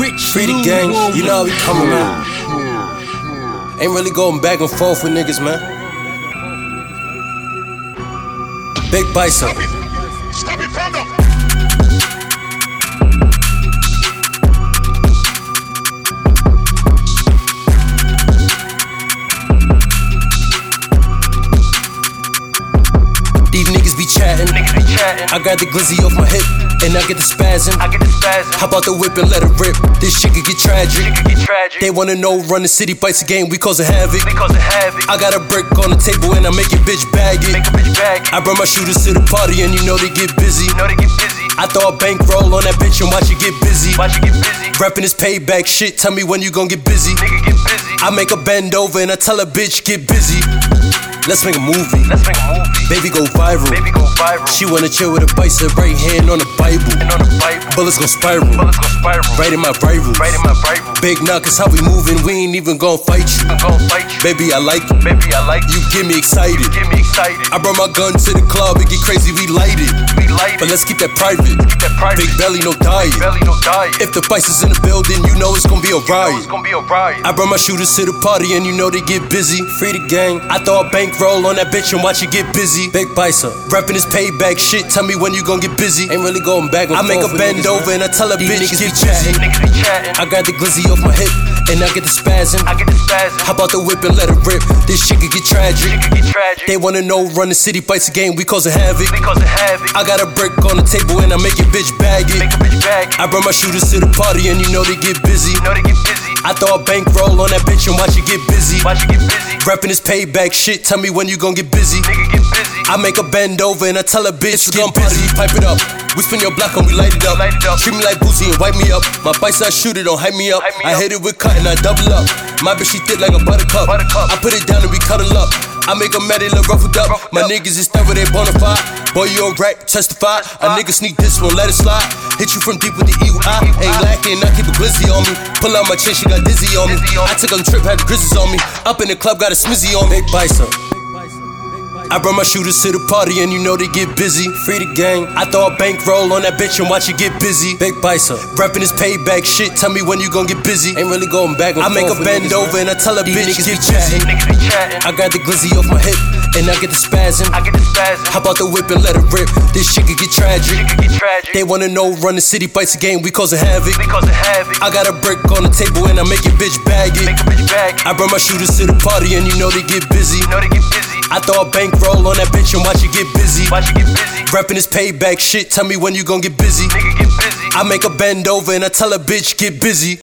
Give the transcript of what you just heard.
rich. Free the gang, you know how we coming, man. Ain't really going back and forth with niggas, man. Big bicep. Stop it, found up. Chatting. Niggas be chatting. I got the glizzy off my hip, and I get the spazzing. I get the spasm. How about the whip and let it rip? This shit could get tragic. Could get tragic. They wanna know, run the city bites a game, we causing havoc. havoc. I got a brick on the table and I make your bitch bag it. Make a bitch bag. I bring my shooters to the party and you know they get busy. You know they get busy. I throw a bankroll on that bitch and watch it get busy. Watch you get busy. Reppin' this payback shit, tell me when you gon' get busy. Nigga get busy. I make a bend over and I tell a bitch get busy. Let's make a movie. Let's make a movie. Baby go viral. Baby go viral. She wanna chill with a bicep, right hand on the Bible. and on the Bible. Bullets gon' spiral. Bullets go spiral. Right in my rivals. Right in my Bible. Big knock is how we moving, we ain't even gon' fight you. I'm gonna fight you. Baby, I like it. Baby, I like you. You get me excited. Get me excited. I brought my gun to the club, it get crazy, we light it. We light But let's keep that private. Keep that private. Big belly, no diet. Belly no diet. If the vice is in the building, you know it's gonna be a know riot. it's gonna be a riot. I brought my shooters to the party and you know they get busy. Free the gang. I throw a bankroll on that bitch and watch it get busy. Big bicep. Reppin' this payback shit. Tell me when you gon' get busy. Ain't really going back and I make a bend niggas, over man. and I tell a These bitch niggas get be busy. Niggas be chatting. I got the glizzy off my hip and I get the spazzing. I get the spasm. How about the whip and let it rip? This shit could get tragic. Could get tragic. They wanna know, run the city bites a game, we causing havoc. because of havoc. I got a brick on the table and I make your bitch bag Make a bitch bag. I bring my shooters to the party and you know they get busy. You know they get busy. I throw a bankroll on that bitch and watch it get busy. Watch you get busy. Reppin' this payback shit, tell me when you gon' get busy. Nigga get busy. I make a bend over and I tell a bitch get busy. Pipe it up. We spin your block and we light it up. Light it up. Treat me like Boosie and wipe me up. My bites I shoot it, don't hype me up. I hit it with cut and I double up. My bitch she thick like a buttercup. I put it down and we cuddle up. I make a mad, they look ruffled up. My niggas is with they bonafide. Boy, you a rat, testify. A nigga sneak this one, let it slide. Hit you from deep with the evil eye. Ain't lacking, I keep a glizzy on me. Pull out my chin, she got dizzy on me. Dizzy on me. I took a trip, had the grizzlies on me. Up in the club, got a smizzy on me. Big bicep. I brought my shooters to the party and you know they get busy. Free the gang. I throw a bankroll on that bitch and watch it get busy. Big bicep. Reppin' this payback shit. Tell me when you gon' get busy. Ain't really going back and I make a bend niggas, over man. and I tell a These bitch get busy. chatting. Niggas be chatting. I got the glizzy off my hip and I get the spazzing. I get the spasm. How about the whip and let it rip? This shit could get tragic. Could get tragic. They wanna know, run the city bites a game, we causing havoc. because of havoc. I got a brick on the table and I make your bitch bag it. Make a bitch bag. I bring my shooters to the party and you know they get busy. You know they get busy. I throw a bankroll on that bitch and watch it get busy. Watch you get busy. Reppin' this payback shit, tell me when you gon' get busy. Nigga get busy. I make a bend over and I tell a bitch get busy.